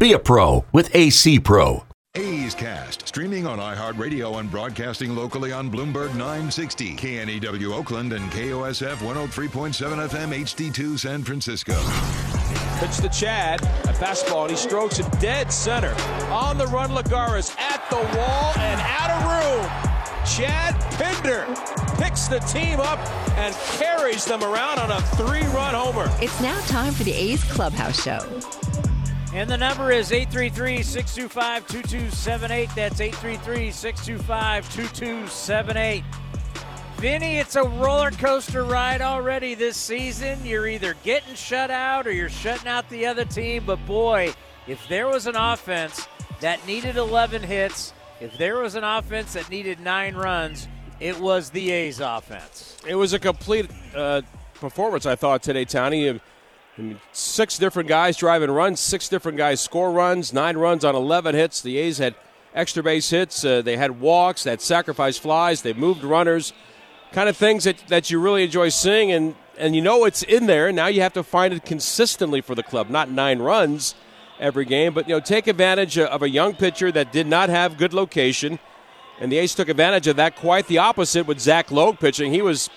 Be a pro with AC Pro. A's Cast, streaming on iHeartRadio and broadcasting locally on Bloomberg 960, KNEW Oakland, and KOSF 103.7 FM HD2 San Francisco. Pitch to Chad, a fastball, and he strokes it dead center. On the run, Lagares at the wall and out of room. Chad Pinder picks the team up and carries them around on a three run homer. It's now time for the A's Clubhouse Show. And the number is 833 625 2278. That's 833 625 2278. Vinny, it's a roller coaster ride already this season. You're either getting shut out or you're shutting out the other team. But boy, if there was an offense that needed 11 hits, if there was an offense that needed nine runs, it was the A's offense. It was a complete uh, performance, I thought, today, Tony. Six different guys driving runs, six different guys score runs, nine runs on 11 hits. The A's had extra base hits, uh, they had walks, they had sacrifice flies, they moved runners, kind of things that, that you really enjoy seeing. And, and you know it's in there. and Now you have to find it consistently for the club, not nine runs every game, but you know take advantage of a young pitcher that did not have good location. And the A's took advantage of that. Quite the opposite with Zach Logue pitching. He was,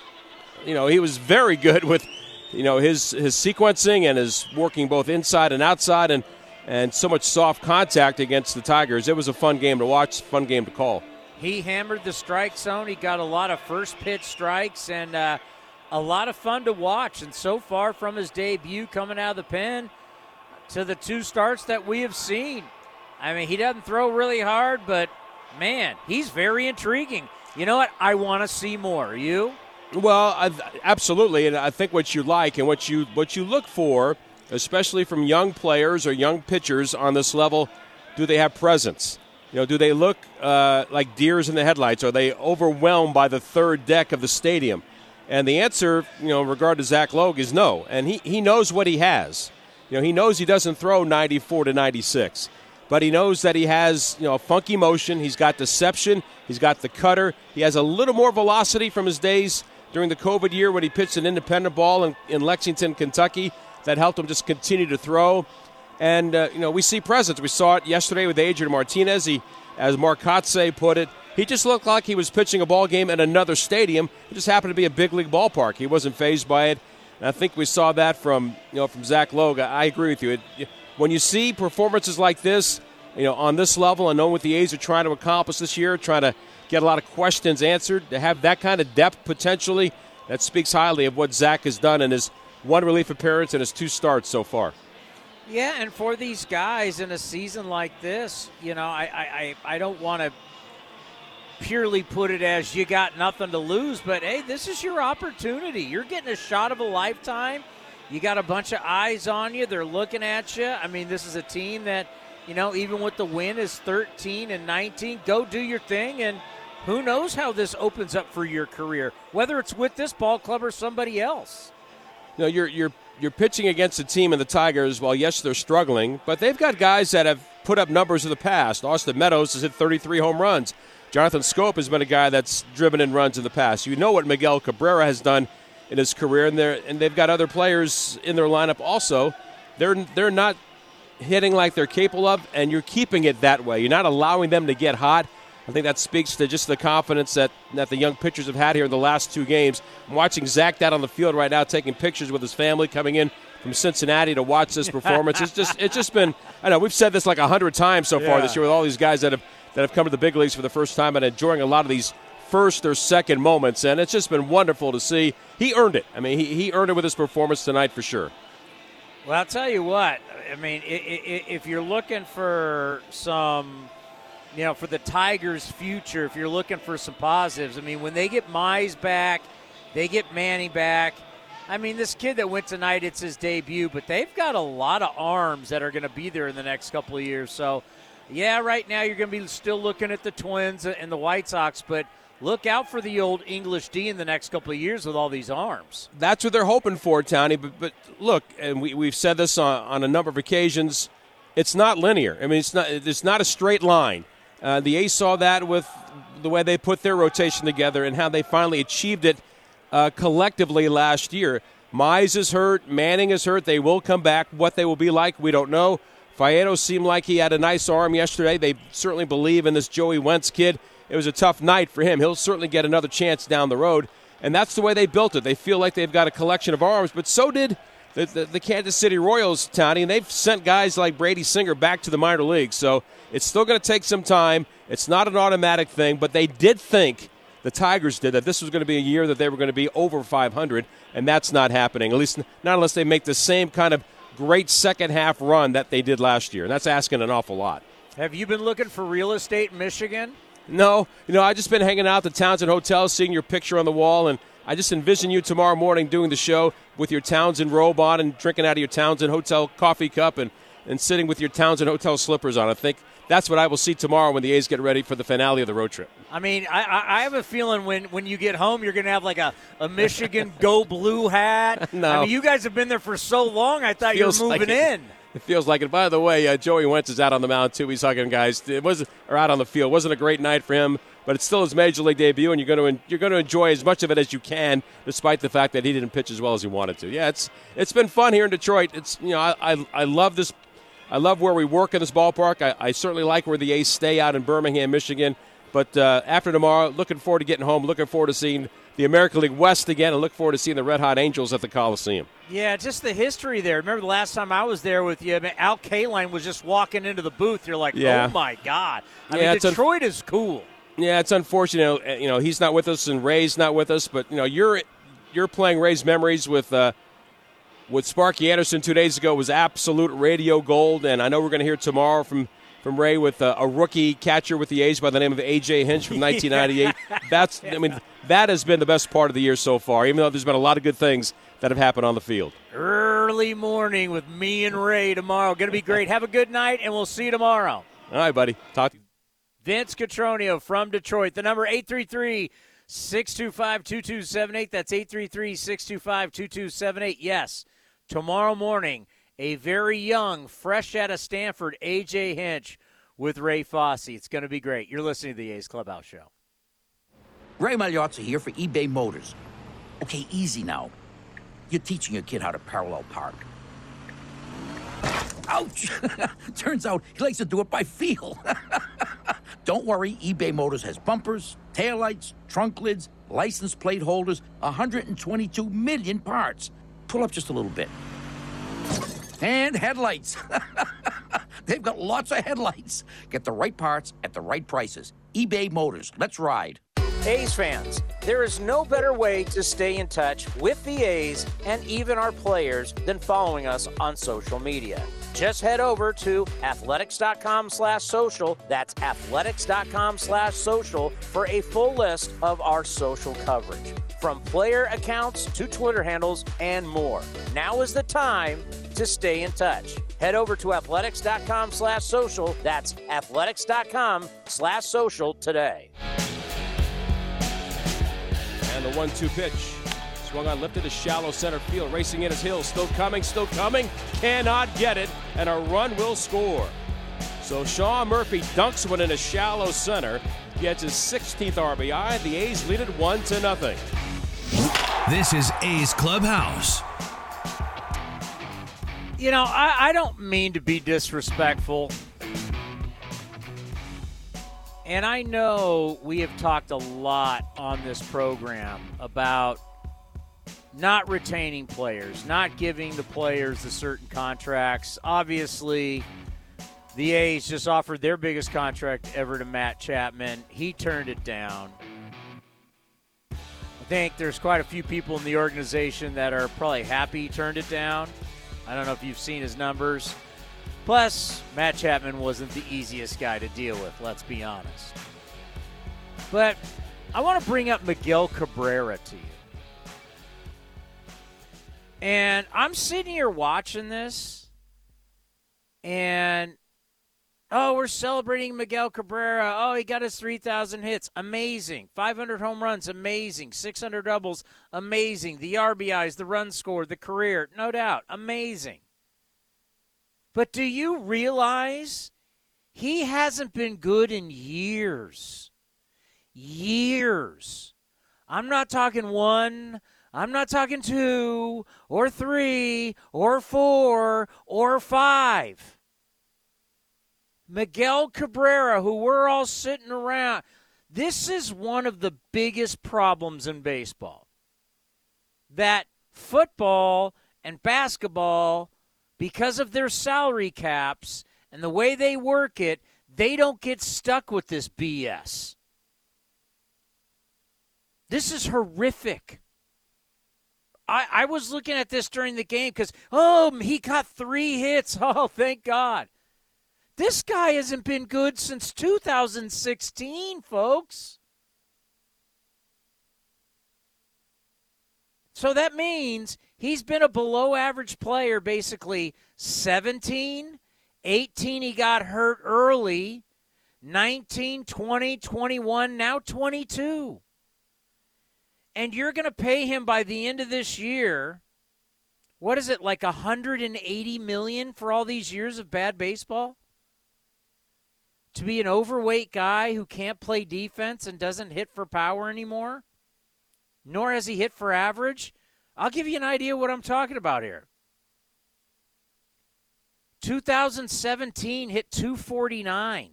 you know, he was very good with you know his his sequencing and his working both inside and outside and and so much soft contact against the Tigers. It was a fun game to watch, fun game to call. He hammered the strike zone. He got a lot of first pitch strikes and uh, a lot of fun to watch. And so far from his debut coming out of the pen to the two starts that we have seen, I mean, he doesn't throw really hard, but man, he's very intriguing. You know what? I want to see more. You? Well, I, absolutely, and I think what you like and what you what you look for, especially from young players or young pitchers on this level, do they have presence? You know, do they look uh, like deers in the headlights? Are they overwhelmed by the third deck of the stadium? And the answer, you know, in regard to Zach Logue, is no. And he, he knows what he has. You know, he knows he doesn't throw 94 to 96, but he knows that he has, you know, funky motion. He's got deception. He's got the cutter. He has a little more velocity from his days during the COVID year when he pitched an independent ball in, in Lexington, Kentucky, that helped him just continue to throw. And, uh, you know, we see presence. We saw it yesterday with Adrian Martinez. He, as Mark Kotsay put it, he just looked like he was pitching a ball game in another stadium. It just happened to be a big league ballpark. He wasn't phased by it. And I think we saw that from, you know, from Zach Logue. I agree with you. It, when you see performances like this, you know, on this level and knowing what the A's are trying to accomplish this year, trying to get a lot of questions answered. To have that kind of depth potentially, that speaks highly of what Zach has done in his one relief appearance and his two starts so far. Yeah, and for these guys in a season like this, you know, I I, I don't want to purely put it as you got nothing to lose, but hey, this is your opportunity. You're getting a shot of a lifetime. You got a bunch of eyes on you. They're looking at you. I mean, this is a team that, you know, even with the win is 13 and 19. Go do your thing and who knows how this opens up for your career, whether it's with this ball club or somebody else. You know, you're you're you're pitching against a team in the Tigers. Well, yes, they're struggling, but they've got guys that have put up numbers in the past. Austin Meadows has hit 33 home runs. Jonathan Schoop has been a guy that's driven in runs in the past. You know what Miguel Cabrera has done in his career, and they and they've got other players in their lineup also. They're they're not hitting like they're capable of, and you're keeping it that way. You're not allowing them to get hot. I think that speaks to just the confidence that, that the young pitchers have had here in the last two games. I'm watching Zach down on the field right now, taking pictures with his family, coming in from Cincinnati to watch this performance. it's just it's just been I know we've said this like a hundred times so far this year with all these guys that have that have come to the big leagues for the first time and enjoying a lot of these first or second moments, and it's just been wonderful to see. He earned it. I mean, he, he earned it with his performance tonight for sure. Well, I'll tell you what. I mean, if you're looking for some you know, for the Tigers' future, if you're looking for some positives, I mean, when they get Mize back, they get Manny back. I mean, this kid that went tonight, it's his debut, but they've got a lot of arms that are going to be there in the next couple of years. So yeah, right now you're going to be still looking at the Twins and the White Sox, but look out for the old English D in the next couple of years with all these arms. That's what they're hoping for, Tony. But, but look, and we, we've said this on, on a number of occasions, it's not linear. I mean, it's not, it's not a straight line. Uh, the A's saw that with the way they put their rotation together and how they finally achieved it uh, collectively last year. Mize is hurt. Manning is hurt. They will come back. What they will be like, we don't know. Faedo seemed like he had a nice arm yesterday. They certainly believe in this Joey Wentz kid. It was a tough night for him. He'll certainly get another chance down the road. And that's the way they built it. They feel like they've got a collection of arms, but so did the, the, the Kansas City Royals, Tony, and they've sent guys like Brady Singer back to the minor leagues. So it's still going to take some time. It's not an automatic thing, but they did think the Tigers did that this was going to be a year that they were going to be over 500, and that's not happening. At least not unless they make the same kind of great second half run that they did last year. And that's asking an awful lot. Have you been looking for real estate in Michigan? No, you know, I just been hanging out at the Townsend Hotel, seeing your picture on the wall, and I just envision you tomorrow morning doing the show with your Townsend robe on and drinking out of your Townsend Hotel coffee cup and, and sitting with your Townsend Hotel slippers on. I think that's what I will see tomorrow when the A's get ready for the finale of the road trip. I mean, I, I have a feeling when, when you get home, you're going to have like a, a Michigan Go Blue hat. No. I mean, you guys have been there for so long, I thought you were moving like in. It feels like it. By the way, uh, Joey Wentz is out on the mound too. He's hugging guys. It was or out on the field. It wasn't a great night for him, but it's still his major league debut, and you're going to you're going to enjoy as much of it as you can, despite the fact that he didn't pitch as well as he wanted to. Yeah, it's it's been fun here in Detroit. It's you know I I, I love this. I love where we work in this ballpark. I, I certainly like where the A's stay out in Birmingham, Michigan. But uh, after tomorrow, looking forward to getting home. Looking forward to seeing the American League West again, and look forward to seeing the Red Hot Angels at the Coliseum. Yeah, just the history there. Remember the last time I was there with you, I mean, Al Kaline was just walking into the booth. You're like, Yeah. oh my god! I Yeah, mean, it's un- Detroit is cool. Yeah, it's unfortunate. uh, You know, he's not with us, and Ray's not with us. But you know, you're you're playing Ray's memories with uh, with Sparky Anderson two days ago was absolute radio gold, and I know we're going to hear tomorrow from from Ray with uh, a rookie catcher with the A's by the name of AJ Hinch from 1998. That's I mean that has been the best part of the year so far. Even though there's been a lot of good things that have happened on the field. Early morning with me and Ray tomorrow. Going to be great. Have a good night, and we'll see you tomorrow. All right, buddy. Talk. to you. Vince Cotroneo from Detroit. The number 833 625 2278. That's 833 625 2278. Yes, tomorrow morning, a very young, fresh out of Stanford, AJ Hinch with Ray Fosse. It's going to be great. You're listening to the A's Clubhouse Show. Ray Magliozzi here for eBay Motors. Okay, easy now. You're teaching your kid how to parallel park. Ouch! Turns out he likes to do it by feel. Don't worry, eBay Motors has bumpers, taillights, trunk lids, license plate holders, 122 million parts. Pull up just a little bit. And headlights. They've got lots of headlights. Get the right parts at the right prices. eBay Motors. Let's ride. A's fans, there is no better way to stay in touch with the A's and even our players than following us on social media. Just head over to athletics.com slash social. That's athletics.com slash social for a full list of our social coverage. From player accounts to Twitter handles and more. Now is the time to stay in touch. Head over to athletics.com slash social. That's athletics.com slash social today. And the one-two pitch. Swung on, lifted to shallow center field, racing in his hill. Still coming, still coming. Cannot get it, and a run will score. So Sean Murphy dunks one in a shallow center. Gets his 16th RBI. The A's lead it one to nothing. This is A's Clubhouse. You know, I, I don't mean to be disrespectful. And I know we have talked a lot on this program about not retaining players, not giving the players the certain contracts. Obviously, the A's just offered their biggest contract ever to Matt Chapman. He turned it down. I think there's quite a few people in the organization that are probably happy he turned it down. I don't know if you've seen his numbers. Plus, Matt Chapman wasn't the easiest guy to deal with, let's be honest. But I want to bring up Miguel Cabrera to you. And I'm sitting here watching this, and Oh, we're celebrating Miguel Cabrera. Oh, he got his 3,000 hits. Amazing. 500 home runs. Amazing. 600 doubles. Amazing. The RBIs, the run score, the career. No doubt. Amazing. But do you realize he hasn't been good in years? Years. I'm not talking one. I'm not talking two or three or four or five. Miguel Cabrera, who we're all sitting around, this is one of the biggest problems in baseball. That football and basketball, because of their salary caps and the way they work it, they don't get stuck with this BS. This is horrific. I, I was looking at this during the game because, oh, he got three hits. Oh, thank God. This guy hasn't been good since 2016, folks. So that means he's been a below average player basically 17, 18, he got hurt early, 19, 20, 21, now 22. And you're going to pay him by the end of this year what is it like 180 million for all these years of bad baseball? to be an overweight guy who can't play defense and doesn't hit for power anymore, nor has he hit for average, I'll give you an idea what I'm talking about here. 2017 hit 249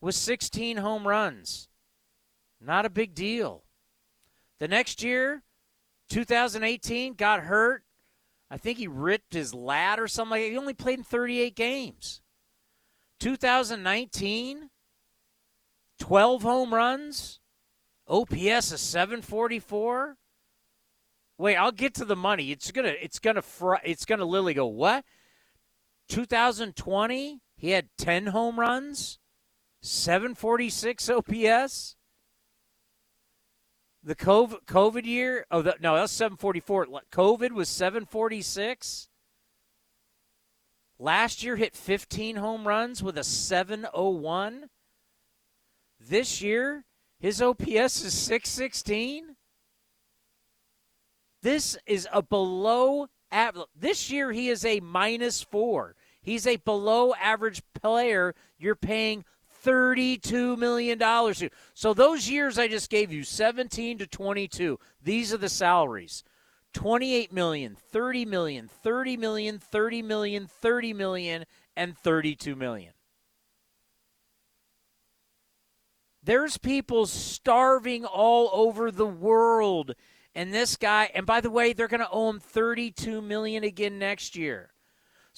with 16 home runs. Not a big deal. The next year, 2018, got hurt. I think he ripped his lat or something like that. He only played in 38 games. 2019, 12 home runs, OPS is 744. Wait, I'll get to the money. It's gonna, it's gonna, fr- it's gonna literally go what? 2020, he had 10 home runs, 746 OPS. The COVID, year, oh the, no, that was 744. COVID was 746. Last year hit 15 home runs with a 701. This year, his OPS is 616. This is a below average. This year, he is a minus four. He's a below average player. You're paying $32 million. So those years I just gave you, 17 to 22, these are the salaries. 28 million, 30 million, 30 million, 30 million, 30 million, and 32 million. There's people starving all over the world. And this guy, and by the way, they're going to owe him 32 million again next year.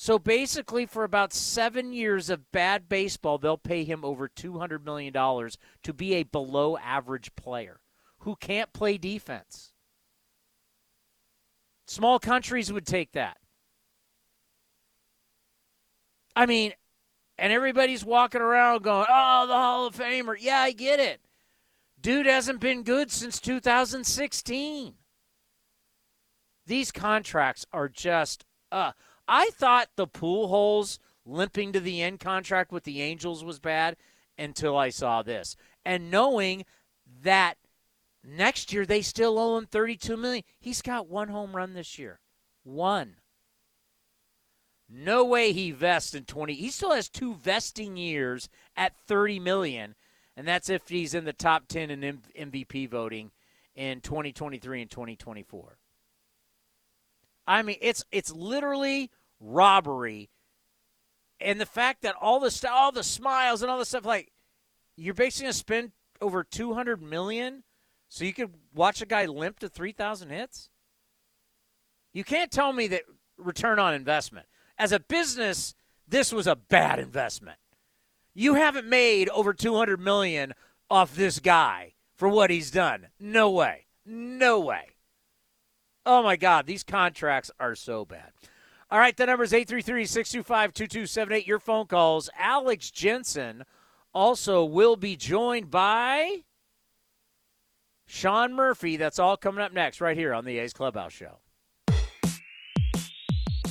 So basically, for about seven years of bad baseball, they'll pay him over $200 million to be a below average player who can't play defense. Small countries would take that. I mean, and everybody's walking around going, oh, the Hall of Famer. Yeah, I get it. Dude hasn't been good since 2016. These contracts are just, uh, I thought the Pujols limping to the end contract with the Angels was bad until I saw this. And knowing that Next year they still owe him 32 million. He's got one home run this year. One. No way he vests in 20. He still has two vesting years at 30 million, and that's if he's in the top 10 in MVP voting in 2023 and 2024. I mean, it's it's literally robbery. And the fact that all the all the smiles and all the stuff like you're basically to spend over 200 million so you could watch a guy limp to 3,000 hits? You can't tell me that return on investment. As a business, this was a bad investment. You haven't made over 200 million off this guy for what he's done. No way. No way. Oh my god, these contracts are so bad. All right, the number is 833-625-2278. Your phone calls. Alex Jensen also will be joined by Sean Murphy. That's all coming up next, right here on the A's Clubhouse Show.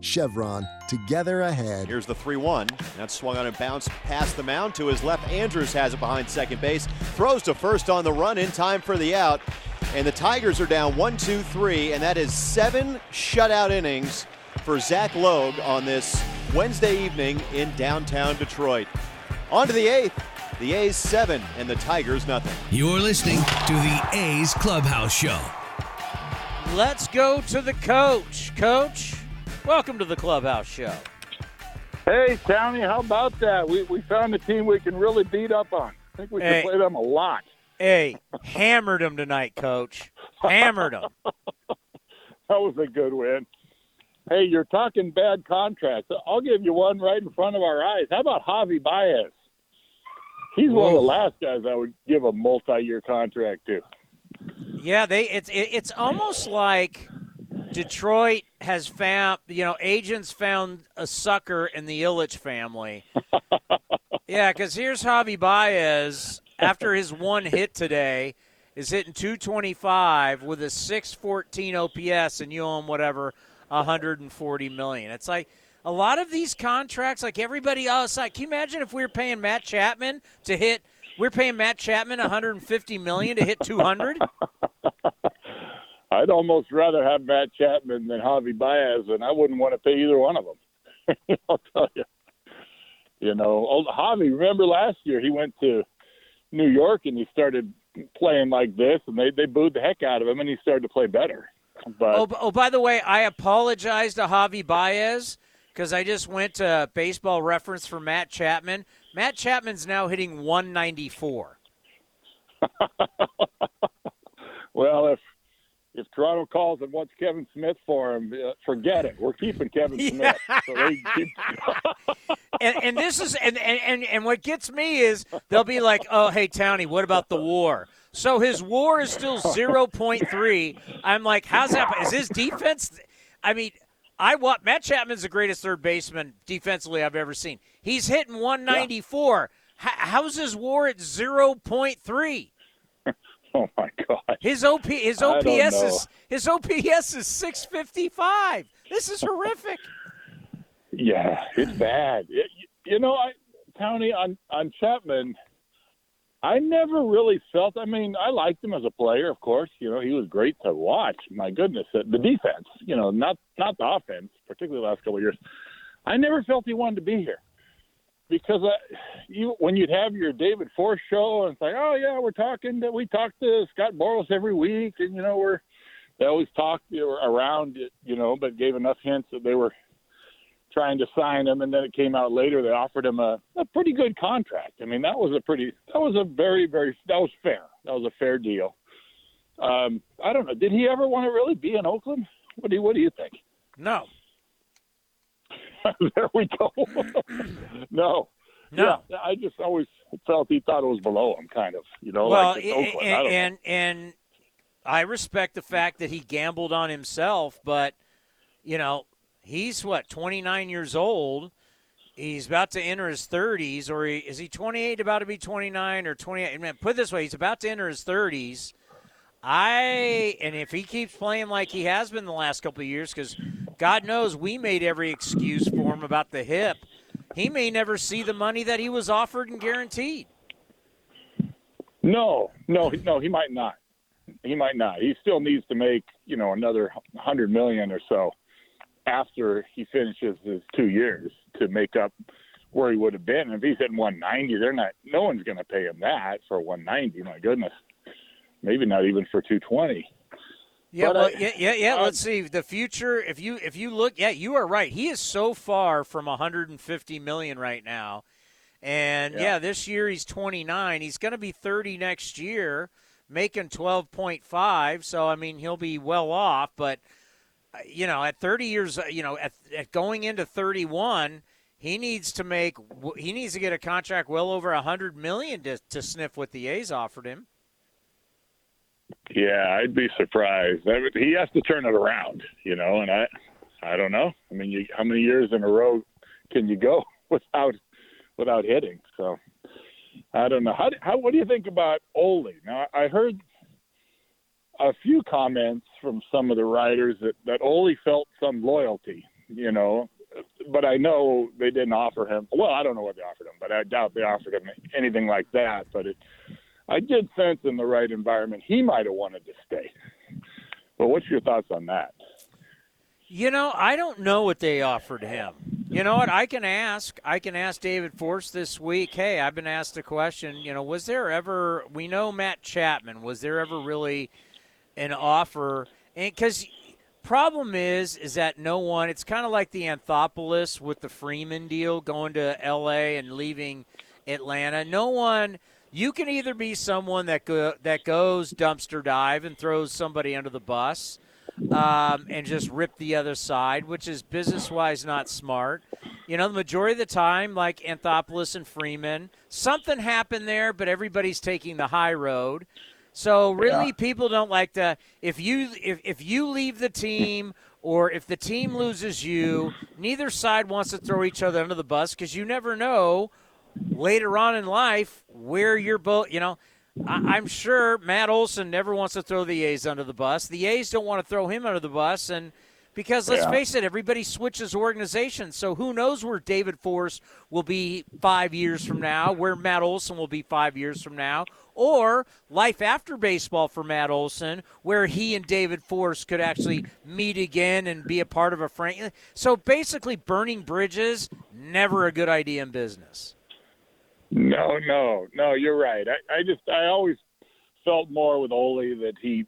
Chevron, together ahead. Here's the 3 1. That's swung on and bounced past the mound to his left. Andrus has it behind second base. Throws to first on the run in time for the out. And the Tigers are down 1 2 3, and that is seven shutout innings for Zach Logue on this Wednesday evening in downtown Detroit. On to the eighth. The A's seven and the Tigers nothing. You're listening to the A's Clubhouse Show. Let's go to the coach. Coach, welcome to the Clubhouse Show. Hey, Townie, how about that? We, we found a team we can really beat up on. I think we Hey. can play them a lot. Hey, hammered them tonight, Coach. Hammered them. That was a good win. Hey, you're talking bad contracts. I'll give you one right in front of our eyes. How about Javi Baez? He's one of the last guys I would give a multi-year contract to. Yeah, they it's it, it's almost like Detroit has found you know agents found a sucker in the Ilitch family. yeah, because here's Javi Baez after his one hit today is hitting 225 with a 614 OPS, and you owe him whatever 140 million. It's like a lot of these contracts, like everybody else. Like, can you imagine if we were paying Matt Chapman to hit? We're paying Matt Chapman 150 million to hit 200. I'd almost rather have Matt Chapman than Javi Baez, and I wouldn't want to pay either one of them. I'll tell you. You know, old Javi. Remember last year he went to New York and he started playing like this, and they they booed the heck out of him, and he started to play better. But Oh, oh, by the way, I apologize to Javi Baez because I just went to baseball reference for Matt Chapman. Matt Chapman's now hitting 194. well, if if Toronto calls and wants Kevin Smith for him, uh, forget it. We're keeping Kevin Smith. So keep, and, and this is and, and, and, what gets me is they'll be like, oh, hey, Townie, what about the war? So his war is still 0.3. I'm like, how's that? Is his defense? I mean, I want Matt Chapman's the greatest third baseman defensively I've ever seen. He's hitting 194. H- how's his war at 0.3? oh my God. His OP his OPS is his OPS is 655. This is horrific. Yeah, it's bad. It, you know, I Tony on on Chapman. I never really felt. I mean, I liked him as a player, of course. You know, he was great to watch. My goodness, the defense. You know, not not the offense, particularly the last couple of years. I never felt he wanted to be here because I, you when you'd have your David Forst show and it's like, oh yeah, we're talking. To, we talk to Scott Boras every week, and you know we're they always talked you know, around it, you know, but gave enough hints that they were trying to sign him, and then it came out later they offered him a, a pretty good contract. I mean, that was a pretty, that was a very, very, that was fair. That was a fair deal. Um, I don't know. Did he ever want to really be in Oakland? What do you, what do you think? No. there we go. no. No. Yeah, I just always felt he thought it was below him, kind of. You know, well, like Oakland. And, and and I respect the fact that he gambled on himself, but you know, he's what 29 years old. He's about to enter his 30s, or he, is he 28? About to be 29 or 28? I mean, put it this way, he's about to enter his 30s. I and if he keeps playing like he has been the last couple of years, because God knows we made every excuse for him about the hip. He may never see the money that he was offered and guaranteed. No, no, no, he might not. He might not. He still needs to make, you know, another hundred million or so after he finishes his two years to make up where he would have been. If he's at 190, they're not. No one's going to pay him that for 190. My goodness, maybe not even for 220. Yeah, But well, I- yeah, yeah, yeah. I- Let's see the future. If you if you look, yeah, you are right. He is so far from 150 million right now, and yeah, Yeah. this year he's 29. He's going to be 30 next year, making 12.5. So I mean, he'll be well off. But uh, you know, at 30 years, uh, you know, at, at going into 31. He needs to make. He needs to get a contract well over a hundred million to, to sniff what the A's offered him. Yeah, I'd be surprised. He has to turn it around, you know, and I, I don't know. I mean, you, how many years in a row can you go without, without hitting? So, I don't know. How, how what do you think about Ole? Now, I heard a few comments from some of the writers that that Ole felt some loyalty, you know, but I know they didn't offer him. Well, I don't know what they offered him, but I doubt they offered him anything like that. But it, I did sense in the right environment he might have wanted to stay. But what's your thoughts on that? You know, I don't know what they offered him. You know what? I can ask. I can ask David Forst this week. Hey, I've been asked a question. You know, was there ever? We know Matt Chapman. Was there ever really an offer? And because problem is, is that no one. It's kind of like the Anthopoulos with the Freeman deal, going to L.A. and leaving Atlanta. No one. You can either be someone that go, that goes dumpster dive and throws somebody under the bus, um, and just rip the other side, which is business wise not smart. You know, the majority of the time, like Anthopoulos and Freeman, something happened there, but everybody's taking the high road. So really, Yeah. people don't like to. If you if if you leave the team or if the team loses you, neither side wants to throw each other under the bus because you never know later on in life where you're both. You know, I, I'm sure Matt Olson never wants to throw the A's under the bus. The A's don't want to throw him under the bus, and because let's Yeah. face it, everybody switches organizations. So who knows where David Forst will be five years from now, where Matt Olson will be five years from now, or life after baseball for Matt Olson, where he and David Forst could actually meet again and be a part of a frank. So basically, burning bridges never a good idea in business. No, no, no. You're right. I, I just I always felt more with Ole that he,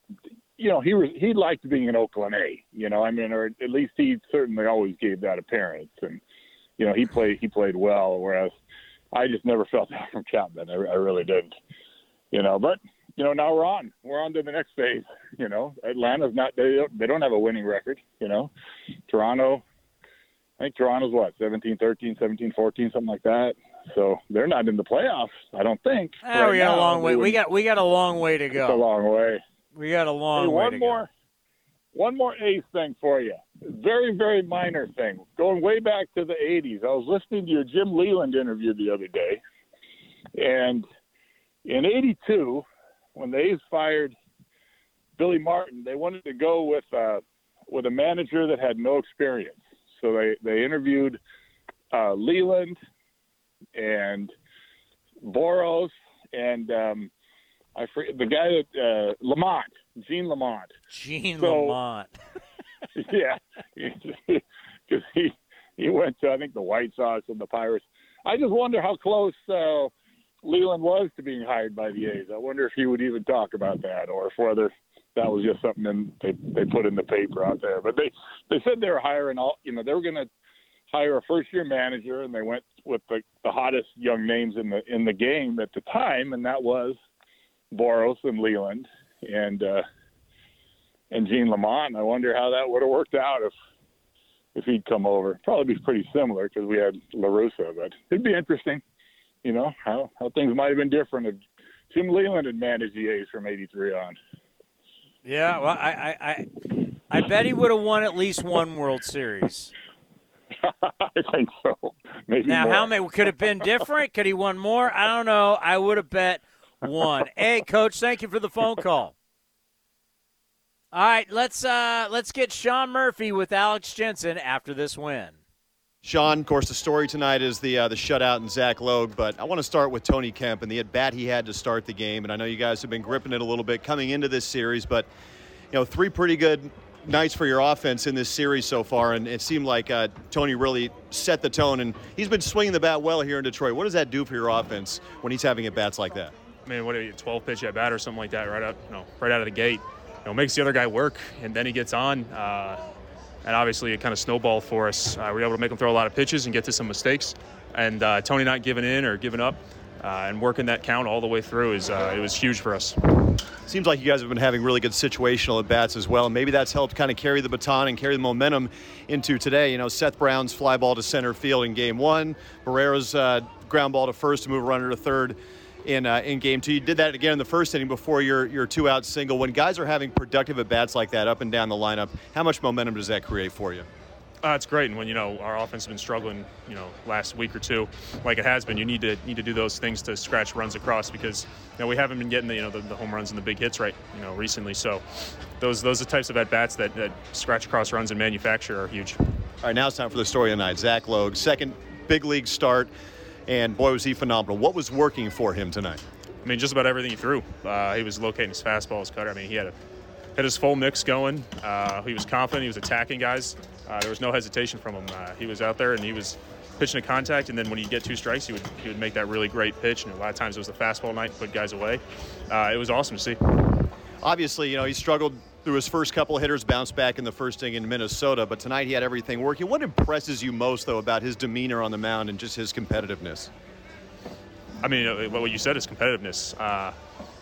you know, he was he liked being an Oakland A. You know, I mean, or at least he certainly always gave that appearance, and you know, he played he played well. Whereas I just never felt that from Chapman. I, I really didn't. You know, but you know, now we're on. We're on to the next phase. You know, Atlanta's not they don't, they don't have a winning record. You know, Toronto. I think Toronto's what 17, 13, 17, 14, something like that. So they're not in the playoffs. I don't think. We Right got a long way. We would- got we got a long way to go. It's a long way. We got a long Hey, way one to more, one more ace thing for you. Very, very minor thing. Going way back to the '80s, I was listening to your Jim Leyland interview the other day, and in '82, when the A's fired Billy Martin, they wanted to go with uh, with a manager that had no experience. So they they interviewed uh, Leyland and Boros and um, I forget the guy that uh, Lamont, Gene Lamont. Gene So- Lamont. yeah, because he he went to I think the White Sox and the Pirates. I just wonder how close uh, Leyland was to being hired by the A's. I wonder if he would even talk about that, or if whether that was just something in, they they put in the paper out there. But they they said they were hiring all you know they were going to hire a first year manager, and they went with the, the hottest young names in the in the game at the time, and that was Boros and Leyland and uh, and Gene Lamont. I wonder how that would have worked out if if he'd come over. Probably be pretty similar because we had La Russa, but it'd be interesting, you know, how how things might have been different if Jim Leyland had managed the A's from '83 on. Yeah, well, I I I, I bet he would have won at least one World Series. I think so. Maybe now, more. how many could have been different? Could he won more? I don't know. I would have bet one. hey, coach, thank you for the phone call. All right, let's uh, let's get Sean Murphy with Alex Jensen after this win. Sean, of course, the story tonight is the uh, the shutout and Zach Logue, but I want to start with Tony Kemp and the at bat he had to start the game. And I know you guys have been gripping it a little bit coming into this series, but you know, three pretty good nights for your offense in this series so far, and it seemed like uh, Tony really set the tone. And he's been swinging the bat well here in Detroit. What does that do for your offense when he's having at bats like that? I mean, what you, 12 pitch at bat or something like that, right out, you know, right out of the gate. You know, makes the other guy work, and then he gets on. Uh, and obviously, it kind of snowballed for us. Uh, we were able to make him throw a lot of pitches and get to some mistakes. And uh, Tony not giving in or giving up uh, and working that count all the way through is uh, it was huge for us. Seems like you guys have been having really good situational at bats as well. Maybe that's helped kind of carry the baton and carry the momentum into today. You know, Seth Brown's fly ball to center field in game one, Barrera's uh, ground ball to first to move a runner to third in uh, in game two. You did that again in the first inning before your your two out single. When guys are having productive at bats like that up and down the lineup, how much momentum does that create for you? Uh, it's great, and when you know our offense has been struggling, you know, last week or two, like it has been, you need to need to do those things to scratch runs across because you know we haven't been getting the you know the, the home runs and the big hits right, you know, recently. So those those are types of at bats that, that scratch across runs and manufacture are huge. All right, now it's time for the story of the night. Zach Logue, second big league start, and boy was he phenomenal. What was working for him tonight? I mean, just about everything he threw. Uh, he was locating his fastball, his cutter. I mean, he had a had his full mix going. Uh, he was confident. He was attacking guys. Uh, there was no hesitation from him. Uh, he was out there and he was pitching a contact. And then when you get two strikes, he would he would make that really great pitch. And a lot of times it was the fastball night, put guys away. Uh, it was awesome to see. Obviously, you know he struggled through his first couple of hitters, bounced back in the first inning in Minnesota. But tonight he had everything working. What impresses you most though about his demeanor on the mound and just his competitiveness? I mean, uh, what you said is competitiveness. Uh,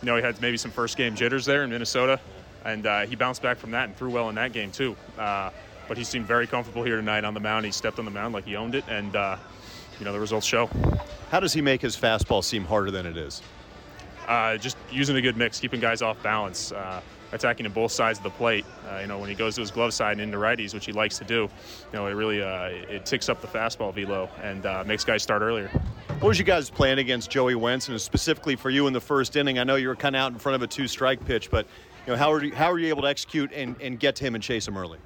you know, he had maybe some first game jitters there in Minnesota, and uh, he bounced back from that and threw well in that game too. Uh, but he seemed very comfortable here tonight on the mound. He stepped on the mound like he owned it, and uh, you know the results show. How does he make his fastball seem harder than it is? Uh, just using a good mix, keeping guys off balance, uh, attacking to both sides of the plate. Uh, you know, when he goes to his glove side and into righties, which he likes to do, you know, it really uh, it ticks up the fastball velo and uh, makes guys start earlier. What was you guys playing against Joey Wentz, and specifically for you in the first inning? I know you were kind of out in front of a two-strike pitch, but you know how are you, how are you able to execute and, and get to him and chase him early?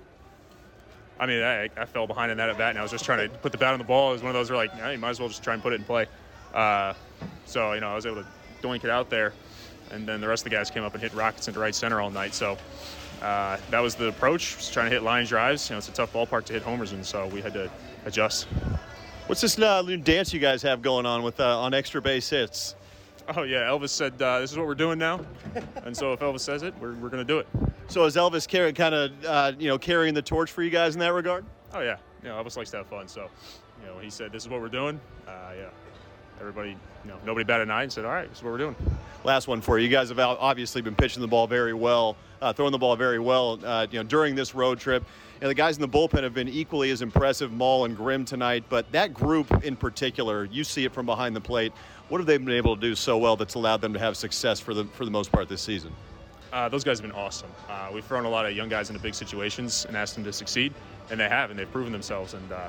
I mean, I, I fell behind in that at bat, and I was just trying to put the bat on the ball. It was one of those where like, yeah, you might as well just try and put it in play. Uh, so you know, I was able to doink it out there, and then the rest of the guys came up and hit rockets into right center all night. So uh, that was the approach, just trying to hit line drives. You know, it's a tough ballpark to hit homers in, so we had to adjust. What's this uh, dance you guys have going on with uh, on extra base hits? Oh yeah, Elvis said uh, this is what we're doing now, and so if Elvis says it, we're, we're going to do it. So is Elvis carrying kind of uh, you know carrying the torch for you guys in that regard? Oh yeah, you know Elvis likes to have fun, so you know he said this is what we're doing. Uh, yeah, everybody, you know, nobody batted an eye and said, all right, this is what we're doing. Last one for you. You guys have obviously been pitching the ball very well, uh, throwing the ball very well. Uh, you know during this road trip. You know, the guys in the bullpen have been equally as impressive, Moll and Grimm tonight. But that group in particular, you see it from behind the plate. What have they been able to do so well that's allowed them to have success for the for the most part this season? Uh, those guys have been awesome. Uh, we've thrown a lot of young guys into big situations and asked them to succeed, and they have, and they've proven themselves. And uh,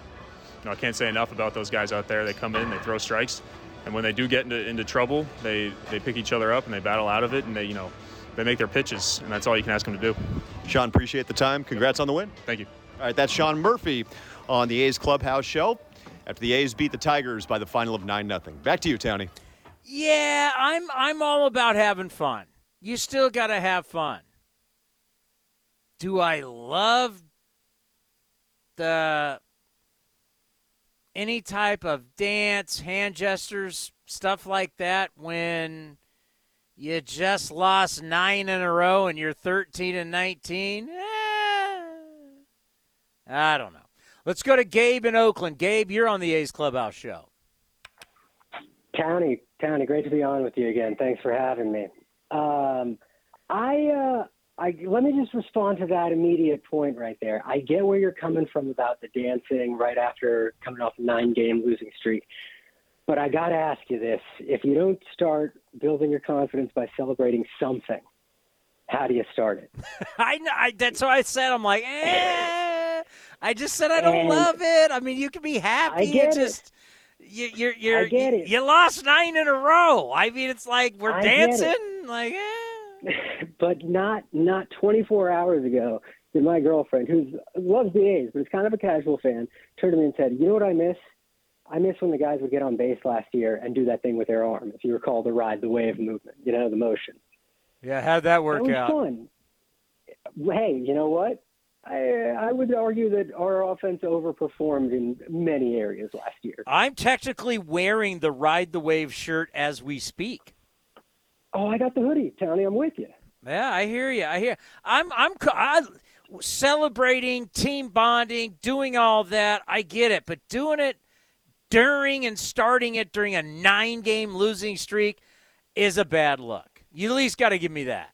you know, I can't say enough about those guys out there. They come in, they throw strikes, and when they do get into, into trouble, they they pick each other up and they battle out of it, and they you know they make their pitches, and that's all you can ask them to do. Sean, appreciate the time. Congrats on the win. Thank you. All right, that's Sean Murphy on the A's Clubhouse Show after the A's beat the Tigers by the final of 9 0. Back to you, Tony. Yeah, I'm I'm all about having fun. You still got to have fun. Do I love the any type of dance, hand gestures, stuff like that when you just lost 9 in a row and you're 13 and 19? Eh, I don't know. Let's go to Gabe in Oakland. Gabe, you're on the A's Clubhouse show. Tony, Tony, great to be on with you again. Thanks for having me. Um, I, uh, I let me just respond to that immediate point right there. I get where you're coming from about the dancing right after coming off a nine-game losing streak, but I got to ask you this: if you don't start building your confidence by celebrating something, how do you start it? I, I that's what I said. I'm like, eh. I just said I don't And love it. I mean, you can be happy. I get it. just you, you're you're I get it. you lost nine in a row. I mean, it's like we're I dancing. Like, eh. but not not 24 hours ago did my girlfriend, who loves the A's but is kind of a casual fan, turned to me and said, "You know what I miss? I miss when the guys would get on base last year and do that thing with their arm. If you recall the ride, the wave movement, you know, the motion. yeah, how'd that work that was out? fun. Hey, you know what? I I would argue that our offense overperformed in many areas last year. I'm technically wearing the Ride the Wave shirt as we speak. Oh, I got the hoodie, Tony. I'm with you. Yeah, I hear you. I hear. I'm I'm I, celebrating team bonding, doing all that. I get it, but doing it during and starting it during a nine-game losing streak is a bad look. You at least got to give me that.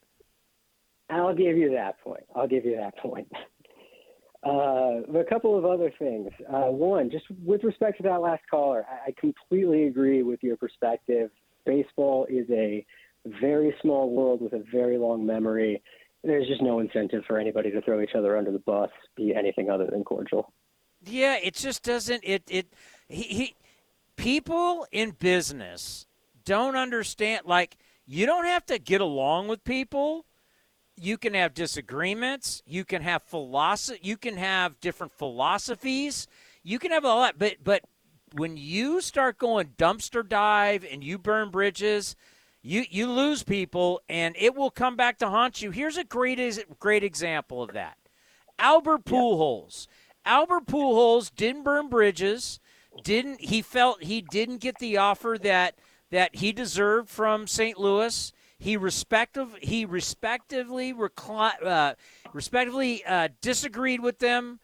I'll give you that point. I'll give you that point. Uh, a couple of other things. Uh, one, just with respect to that last caller, I, I completely agree with your perspective. Baseball is a very small world with a very long memory. There's just no incentive for anybody to throw each other under the bus, be anything other than cordial. Yeah, it just doesn't. It it he, he people in business don't understand. Like you don't have to get along with people. You can have disagreements. You can have philosophy. You can have different philosophies. You can have a lot. But but when you start going dumpster dive and you burn bridges, you you lose people, and it will come back to haunt you. Here's a great great example of that. Albert Pujols. Albert Pujols didn't burn bridges. Didn't he felt he didn't get the offer that that he deserved from St. Louis. He respective he respectively recli- uh, respectively uh, disagreed with them.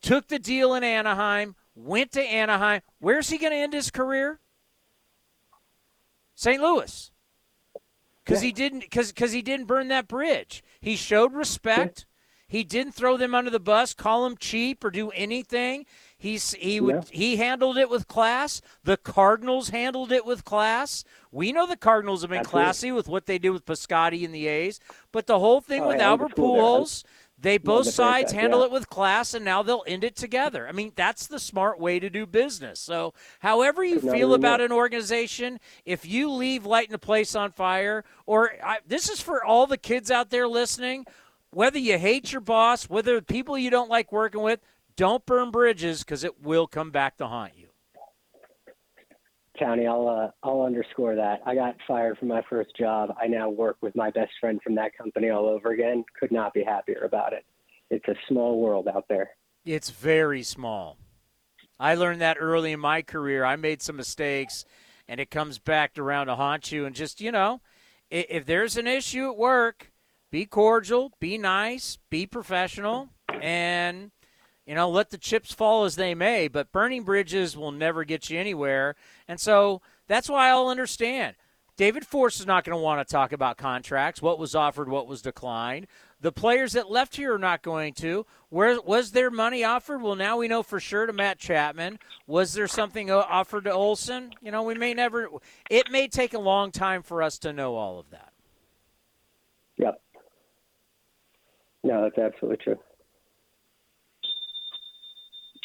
Took the deal in Anaheim. Went to Anaheim. Where's he going to end his career? St. Louis because he didn't because because he didn't burn that bridge. He showed respect. He didn't throw them under the bus, call them cheap, or do anything. He's he would he handled it with class. The Cardinals handled it with class. We know the Cardinals have been Absolutely. classy with what they do with Piscotty and the A's, but the whole thing Oh, with yeah, I went to Albert school there. They both sides franchise, handle yeah. it with class, and now they'll end it together. I mean, that's the smart way to do business. So, however you feel about an organization, if you leave lighting a place on fire, or I, this is for all the kids out there listening, whether you hate your boss, whether people you don't like working with, don't burn bridges because it will come back to haunt you. Tony, I'll uh, I'll underscore that. I got fired from my first job. I now work with my best friend from that company all over again. Could not be happier about it. It's a small world out there. It's very small. I learned that early in my career. I made some mistakes, and it comes back around to haunt you. And just, you know, i- if there's an issue at work, be cordial, be nice, be professional, and, you know, let the chips fall as they may. But burning bridges will never get you anywhere. And so that's why I'll understand. David Forst is not going to want to talk about contracts, what was offered, what was declined. The players that left here are not going to. Where was their money offered? Well, now we know for sure to Matt Chapman. Was there something uh, offered to Olson? You know, we may never. It may take a long time for us to know all of that. Yep. No, that's absolutely true.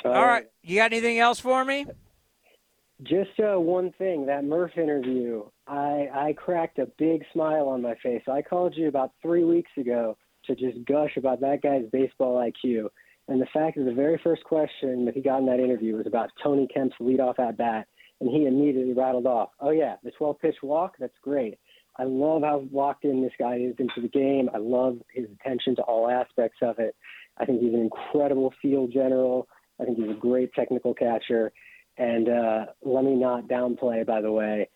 all right, uh, you got anything else for me? Just uh, one thing, that Murph interview, I, I cracked a big smile on my face. I called you about three weeks ago to just gush about that guy's baseball IQ. And the fact that the very first question that he got in that interview was about Tony Kemp's leadoff at bat, and he immediately rattled off, "Oh yeah, the 12 pitch walk, that's great." I love how locked in this guy is into the game. I love his attention to all aspects of it. I think he's an incredible field general. I think he's a great technical catcher. And uh, let me not downplay, by the way,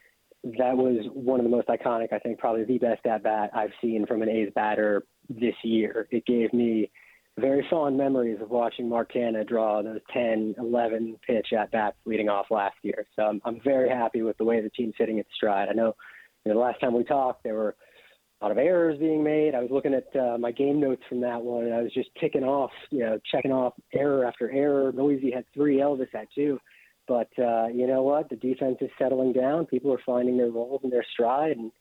that was one of the most iconic, I think, probably the best at bat I've seen from an A's batter this year. It gave me very fond memories of watching Mark Canha draw those 10, 11 pitch at bats leading off last year. So I'm, I'm very happy with the way the team's hitting its stride. I know, you know the last time we talked, there were a lot of errors being made. I was looking at uh, my game notes from that one, and I was just ticking off, you know, checking off error after error. Neuse had three, Elvis had two. But uh, you know what? The defense is settling down. People are finding their roles and their stride, and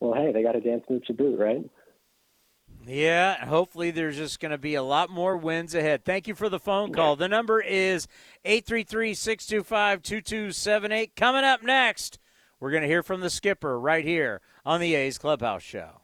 well, hey, they got a dance move to boot, right? Yeah, hopefully there's just going to be a lot more wins ahead. Thank you for the phone call. The number is 833 625 2278. Coming up next, we're going to hear from the skipper right here on the A's Clubhouse Show.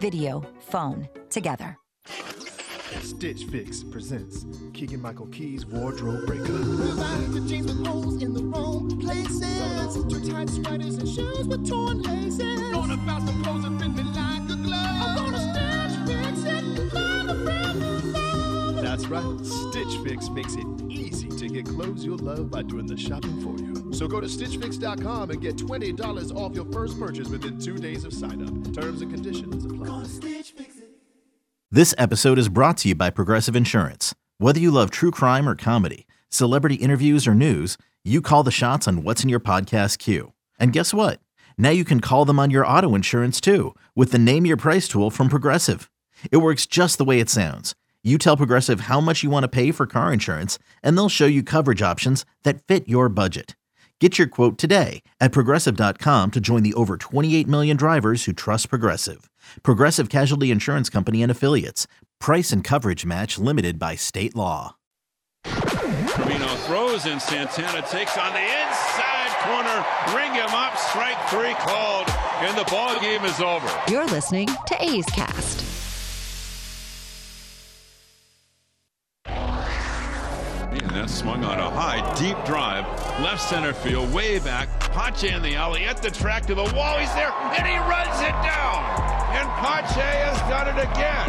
video, phone, together. Stitch Fix presents Keegan Michael Key's Wardrobe Breakup. the jeans with holes in the wrong places. Too tight sweaters and shoes with torn laces. Going about the clothes that fit me like a glove. I'm gonna stitch fix it, find a brand new love. That's right. Stitch Fix makes it easy to get clothes you'll love by doing the shopping for you. So go to StitchFix.com and get $20 off your first purchase within two days of sign up. Terms and conditions apply. This episode is brought to you by Progressive Insurance. Whether you love true crime or comedy, celebrity interviews or news, you call the shots on what's in your podcast queue. And guess what? Now you can call them on your auto insurance too with the Name Your Price tool from Progressive. It works just the way it sounds. You tell Progressive how much you want to pay for car insurance, and they'll show you coverage options that fit your budget. Get your quote today at progressive.com to join the over 28 million drivers who trust Progressive. Progressive Casualty Insurance Company and Affiliates. Price and coverage match limited by state law. Trevino throws and Santana takes on the inside corner. Ring him up. Strike three called, and the ball game is over. You're listening to A's Cast. And that swung on a high, deep drive, left center field, way back. Pache in the alley, at the track to the wall. He's there, and he runs it down. And Pache has done it again.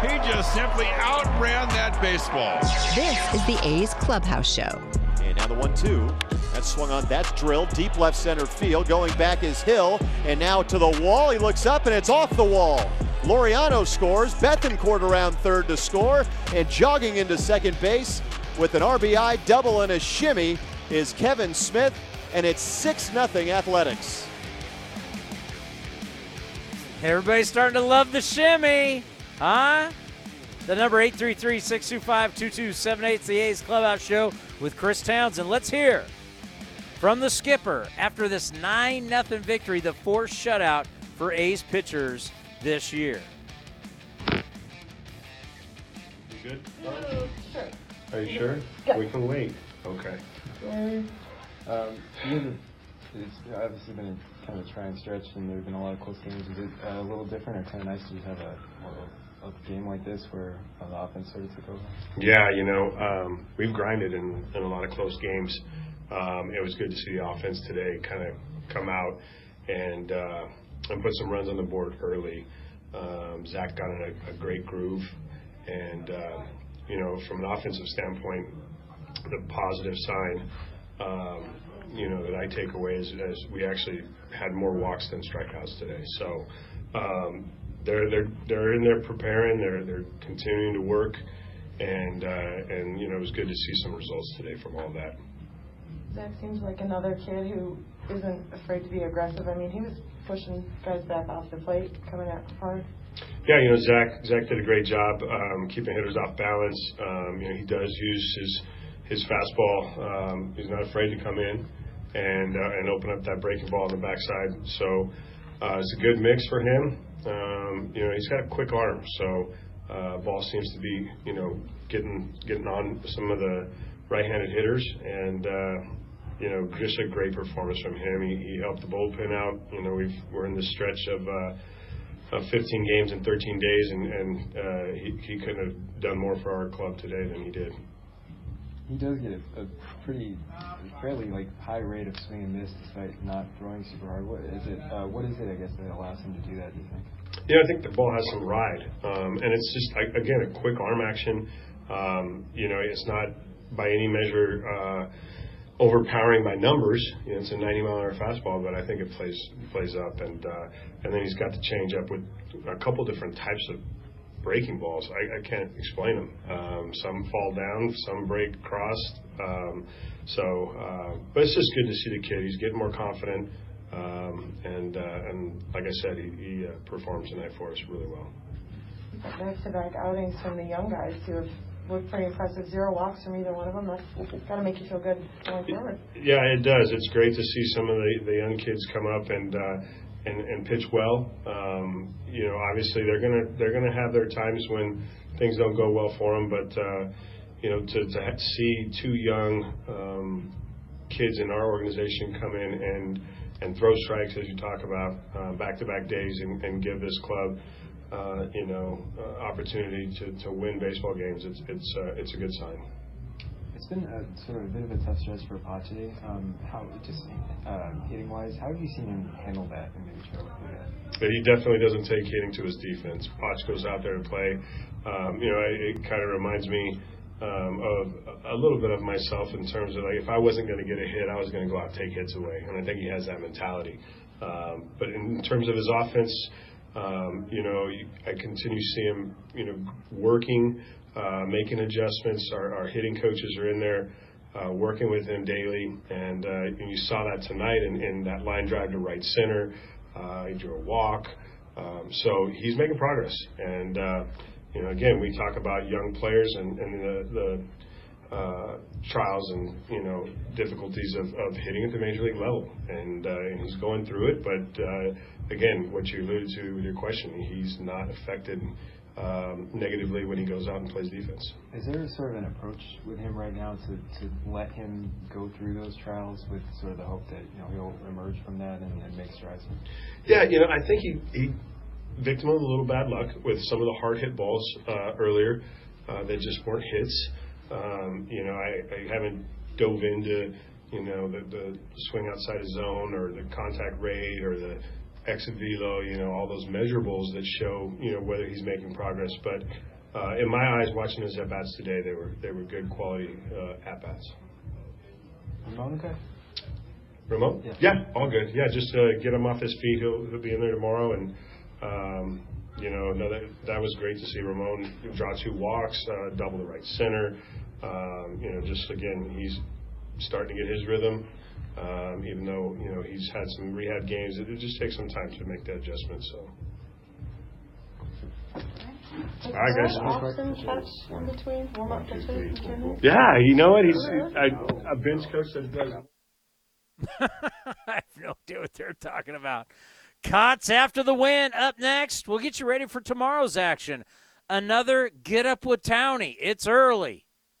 He just simply outran that baseball. This is the A's Clubhouse Show. And now the one-two. That swung on. That's drilled deep left center field. Going back is Hill, and now to the wall. He looks up, and it's off the wall. Laureano scores. Bethancourt around third to score, and jogging into second base with an RBI double and a shimmy is Kevin Smith, and it's six 0 Athletics. Everybody's starting to love the shimmy, huh? The number 833 625 2278 is the A's Clubhouse Show with Chris Townsend. Let's hear from the skipper after this 9 0 victory, the fourth shutout for A's pitchers this year. Good? Are you sure? We can wait. Okay. Um, you it's obviously been a kind of a trying stretch, and there have been a lot of close games. Is it uh, a little different, or kind of nice to just have a more of a game like this where uh, the offense sort of took over? Yeah, you know, um, we've grinded in, in a lot of close games. Um, it was good to see the offense today kind of come out and uh, and put some runs on the board early. Um, Zach got in a, a great groove, and uh, you know, from an offensive standpoint, the positive sign, um, you know, that I take away is, is we actually had more walks than strikeouts today. So um, they're they're they're in there preparing. They're they're continuing to work, and uh, and you know, it was good to see some results today from all that. Zach seems like another kid who isn't afraid to be aggressive. I mean, he was pushing guys back off the plate, coming out hard. Yeah, you know, Zach Zach did a great job um, keeping hitters off balance. Um, you know, he does use his his fastball. Um, he's not afraid to come in and uh, and open up that breaking ball on the backside. So uh, it's a good mix for him. Um, you know, he's got a quick arm, so uh, ball seems to be you know getting getting on some of the right-handed hitters, and uh, you know just a great performance from him. He, he helped the bullpen out. You know, we've we're in the stretch of. Uh, of 15 games in 13 days, and, and uh, he, he couldn't have done more for our club today than he did. He does get a, a pretty, fairly like high rate of swing and miss despite not throwing super hard. What is it? Uh, what is it? I guess that allows him to do that. Do you think? Yeah, I think the ball has some ride, um, and it's just again a quick arm action. Um, you know, it's not by any measure. Uh, overpowering by numbers. You know, it's a 90 mile an hour fastball, but I think it plays plays up, and uh, and then he's got the change up with a couple different types of breaking balls. I, I can't explain them. Um, some fall down, some break crossed. Um, so, uh, but it's just good to see the kid. He's getting more confident, um, and uh, and like I said, he, he uh, performs tonight for us really well. Back-to-back outings from the young guys who have looked pretty impressive. Zero walks from either one of them. That's got to make you feel good going forward. Yeah, it does. It's great to see some of the, the young kids come up and uh, and, and pitch well. Um, you know, obviously they're gonna they're gonna have their times when things don't go well for them, but uh, you know, to, to see two young um, kids in our organization come in and and throw strikes as you talk about uh, back-to-back days and, and give this club you know, uh, opportunity to, to win baseball games, it's it's uh, it's a good sign. It's been a sort of a bit of a tough stretch for Pache. Um, how just um, hitting wise, how have you seen him handle that and maybe try to that? But he definitely doesn't take hitting to his defense. Potch goes out there to play. Um, you know, it, it kind of reminds me um, of a little bit of myself in terms of like if I wasn't going to get a hit, I was going to go out and take hits away, and I think he has that mentality. Um, but in terms of his offense, um, you know, I continue to see him, you know, working, uh, making adjustments. Our, our hitting coaches are in there uh, working with him daily, and, uh, and you saw that tonight in, in that line drive to right center. Uh, he drew a walk, um, so he's making progress. And uh, you know, again, we talk about young players and, and the, the uh, trials and you know difficulties of, of hitting at the major league level, and, uh, and he's going through it. But uh, again, what you alluded to with your question, he's not affected um, negatively when he goes out and plays defense. Is there sort of an approach with him right now to, to let him go through those trials with sort of the hope that you know he'll emerge from that and, and make strides? Yeah, you know, I think he, he victim of a little bad luck with some of the hard hit balls uh, earlier uh, that just weren't hits. Um, you know, I, haven't dove into, you know, the, the swing outside of zone or the contact rate or the exit velo, you know, all those measurables that show, you know, whether he's making progress. But uh, in my eyes, watching his at bats today, they were they were good quality uh, at bats. Ramon okay? Ramon? Yeah. yeah, all good. Yeah, just uh, get him off his feet. He'll he'll be in there tomorrow, and um, you know, no, that that was great to see Ramon draw two walks, uh, double the right center. Um, you know, just again, he's starting to get his rhythm. Um, even though you know he's had some rehab games, it, it just takes some time to make that adjustment. So. All right, guys. Austin catch in between, warm up pitches. Yeah, you know what? He's I, a bench coach that does. I have no idea what they're talking about. Cots after the win. Up next, we'll get you ready for tomorrow's action. Another get up with Townie. It's early.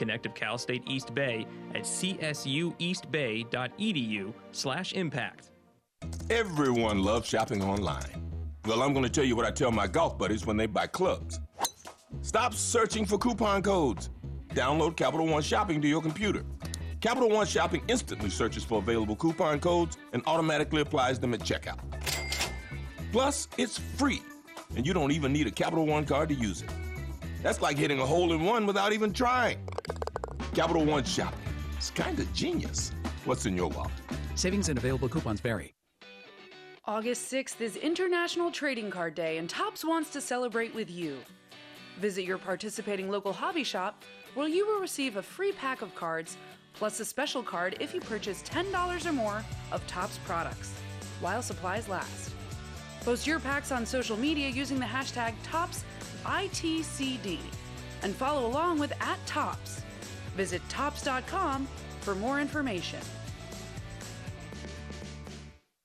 Connect with Cal State East Bay at csueastbay.edu slash impact. Everyone loves shopping online. Well, I'm going to tell you what I tell my golf buddies when they buy clubs. Stop searching for coupon codes. Download Capital One Shopping to your computer. Capital One Shopping instantly searches for available coupon codes and automatically applies them at checkout. Plus, it's free, and you don't even need a Capital One card to use it. That's like hitting a hole in one without even trying. Capital One Shopping. It's kind of genius. What's in your wallet? Savings and available coupons vary. August 6th is International Trading Card Day, and Tops wants to celebrate with you. Visit your participating local hobby shop where you will receive a free pack of cards plus a special card if you purchase $10 or more of Tops products while supplies last. Post your packs on social media using the hashtag TopsITCD and follow along with at Tops. Visit Tops.com for more information.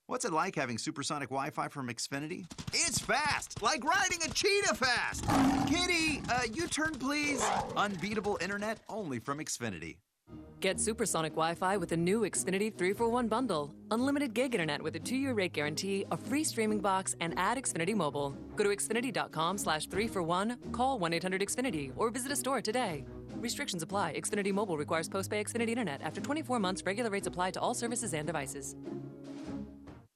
What's it like having supersonic Wi Fi from Xfinity? It's fast, like riding a cheetah fast. Kitty, uh, U turn please. Unbeatable internet only from Xfinity. Get supersonic Wi-Fi with the new Xfinity 3 for 1 bundle. Unlimited gig internet with a 2-year rate guarantee, a free streaming box, and add Xfinity Mobile. Go to xfinity.com slash 3 for 1, call 1-800-XFINITY, or visit a store today. Restrictions apply. Xfinity Mobile requires post-pay Xfinity internet. After 24 months, regular rates apply to all services and devices.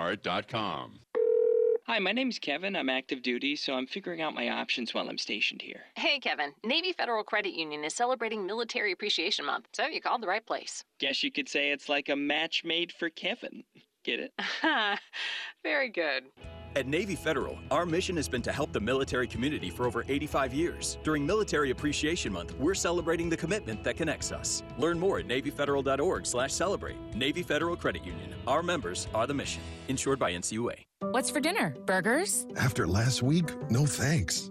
lastdivebar.com. Hi, my name's Kevin. I'm active duty, so I'm figuring out my options while I'm stationed here. Hey, Kevin. Navy Federal Credit Union is celebrating Military Appreciation Month, so you called the right place. Guess you could say it's like a match made for Kevin. Get it? Very good. At Navy Federal, our mission has been to help the military community for over 85 years. During Military Appreciation Month, we're celebrating the commitment that connects us. Learn more at NavyFederal.org/celebrate. Navy Federal Credit Union. Our members are the mission. Insured by NCUA. What's for dinner? Burgers? After last week, no thanks.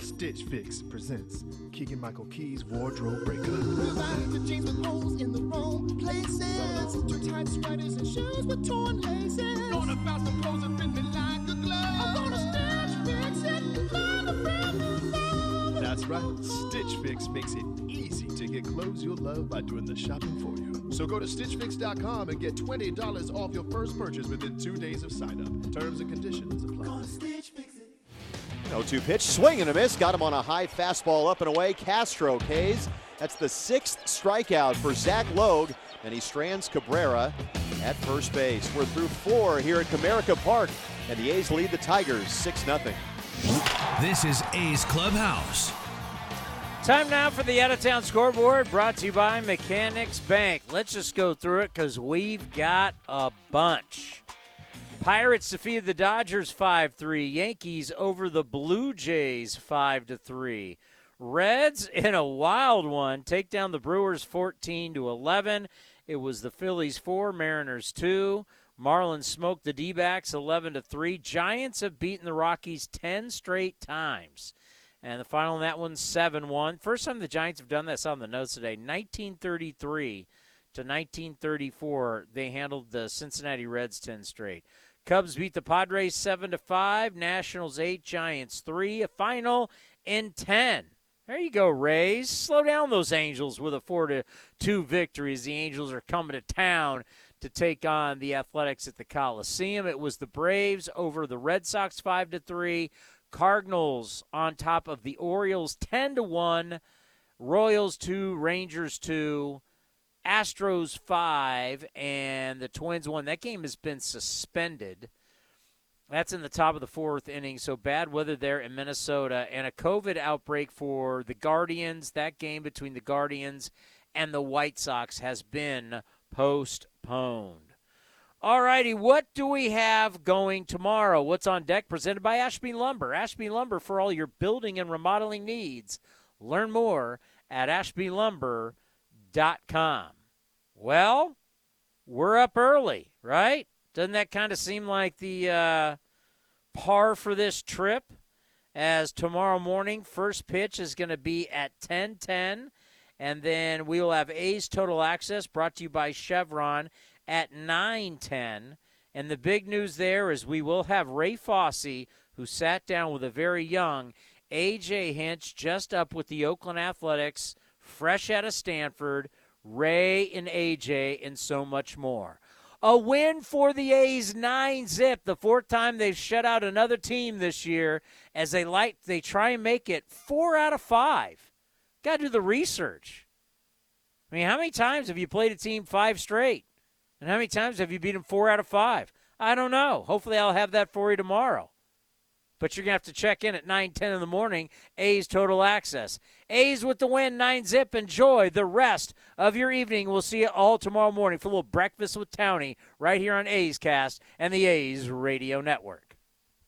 Stitch Fix presents Keegan Michael Key's Wardrobe the jeans with holes in the wrong places. Too tight sweaters and shoes with torn laces. The clothes fit me like a glove. I'm gonna stitch fix it, find a new love. That's right, Stitch Fix makes it easy to get clothes you'll love by doing the shopping for you. So go to StitchFix.com and get $20 off your first purchase within two days of sign up. Terms and conditions apply. 0 2 pitch, swing and a miss. Got him on a high fastball up and away. Castro K's. That's the sixth strikeout for Zach Logue, and he strands Cabrera at first base. We're through four here at Comerica Park, and the A's lead the Tigers 6 0. This is A's Clubhouse. Time now for the out of town scoreboard brought to you by Mechanics Bank. Let's just go through it because we've got a bunch. Pirates defeated the Dodgers 5 3. Yankees over the Blue Jays 5 3. Reds in a wild one take down the Brewers 14 to 11. It was the Phillies 4, Mariners 2. Marlins smoked the D-backs 11 to 3. Giants have beaten the Rockies 10 straight times. And the final in that one 7-1. First time the Giants have done this on the notes today, 1933 to 1934, they handled the Cincinnati Reds 10 straight. Cubs beat the Padres 7 to 5, Nationals 8, Giants 3, a final in 10. There you go, Rays. Slow down those Angels with a 4 to 2 victory as the Angels are coming to town to take on the Athletics at the Coliseum. It was the Braves over the Red Sox 5 to 3, Cardinals on top of the Orioles 10 to 1, Royals 2, Rangers 2, Astros 5 and the Twins 1. That game has been suspended. That's in the top of the fourth inning. So bad weather there in Minnesota and a COVID outbreak for the Guardians. That game between the Guardians and the White Sox has been postponed. All righty, what do we have going tomorrow? What's on deck? Presented by Ashby Lumber. Ashby Lumber for all your building and remodeling needs. Learn more at ashbylumber.com. Well, we're up early, right? Doesn't that kind of seem like the uh, par for this trip? As tomorrow morning, first pitch is going to be at 10:10, and then we will have A's Total Access brought to you by Chevron at 9:10. And the big news there is we will have Ray Fosse, who sat down with a very young AJ Hinch, just up with the Oakland Athletics, fresh out of Stanford. Ray and AJ, and so much more. A win for the A's, nine zip, the fourth time they've shut out another team this year. As they like, they try and make it four out of five. Got to do the research. I mean, how many times have you played a team five straight, and how many times have you beat them four out of five? I don't know. Hopefully, I'll have that for you tomorrow. But you're gonna have to check in at nine ten in the morning. A's Total Access. A's with the win, nine zip. Enjoy the rest of your evening. We'll see you all tomorrow morning for a little breakfast with Townie right here on A's Cast and the A's Radio Network.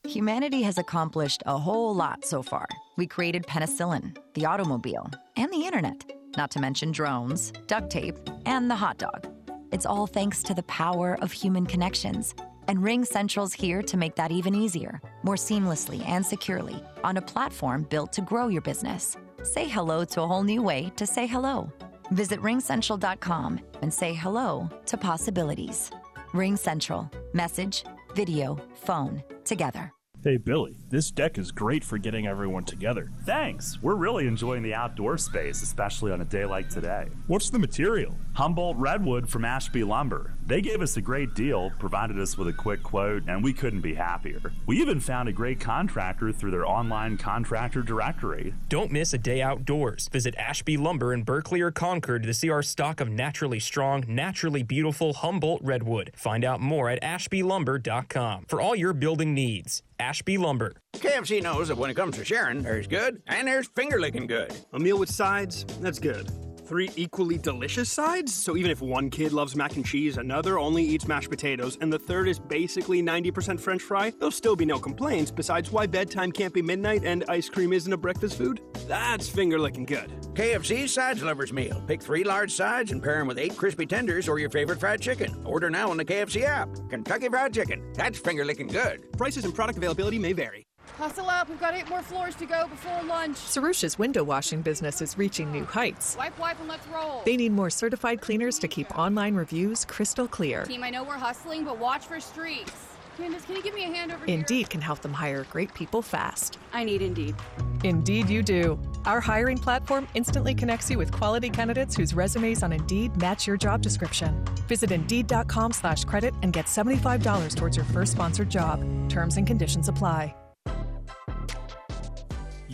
Humanity has accomplished a whole lot so far. We created penicillin, the automobile, and the internet, not to mention drones, duct tape, and the hot dog. It's all thanks to the power of human connections. And Ring Central's here to make that even easier, more seamlessly and securely on a platform built to grow your business. Say hello to a whole new way to say hello. Visit ringcentral.com and say hello to possibilities. Ring Central. Message, video, phone, together. Hey, Billy, this deck is great for getting everyone together. Thanks. We're really enjoying the outdoor space, especially on a day like today. What's the material? Humboldt Redwood from Ashby Lumber. They gave us a great deal, provided us with a quick quote, and we couldn't be happier. We even found a great contractor through their online contractor directory. Don't miss a day outdoors. Visit Ashby Lumber in Berkeley or Concord to see our stock of naturally strong, naturally beautiful Humboldt Redwood. Find out more at ashbylumber.com for all your building needs. Ashby Lumber. KFC knows that when it comes to sharing, there's good and there's finger licking good. A meal with sides, that's good. Three equally delicious sides? So even if one kid loves mac and cheese, another only eats mashed potatoes, and the third is basically 90% french fry, there'll still be no complaints besides why bedtime can't be midnight and ice cream isn't a breakfast food? That's finger licking good. KFC Sides Lovers Meal. Pick three large sides and pair them with eight crispy tenders or your favorite fried chicken. Order now on the KFC app. Kentucky Fried Chicken. That's finger licking good. Prices and product availability may vary. Hustle up, we've got eight more floors to go before lunch. Sarusha's window washing business is reaching new heights. Wipe, wipe, and let's roll. They need more certified cleaners to keep online reviews crystal clear. Team, I know we're hustling, but watch for streaks. Candace, can you give me a hand over Indeed here? can help them hire great people fast. I need Indeed. Indeed, you do. Our hiring platform instantly connects you with quality candidates whose resumes on Indeed match your job description. Visit Indeed.com slash credit and get seventy-five dollars towards your first sponsored job. Terms and conditions apply.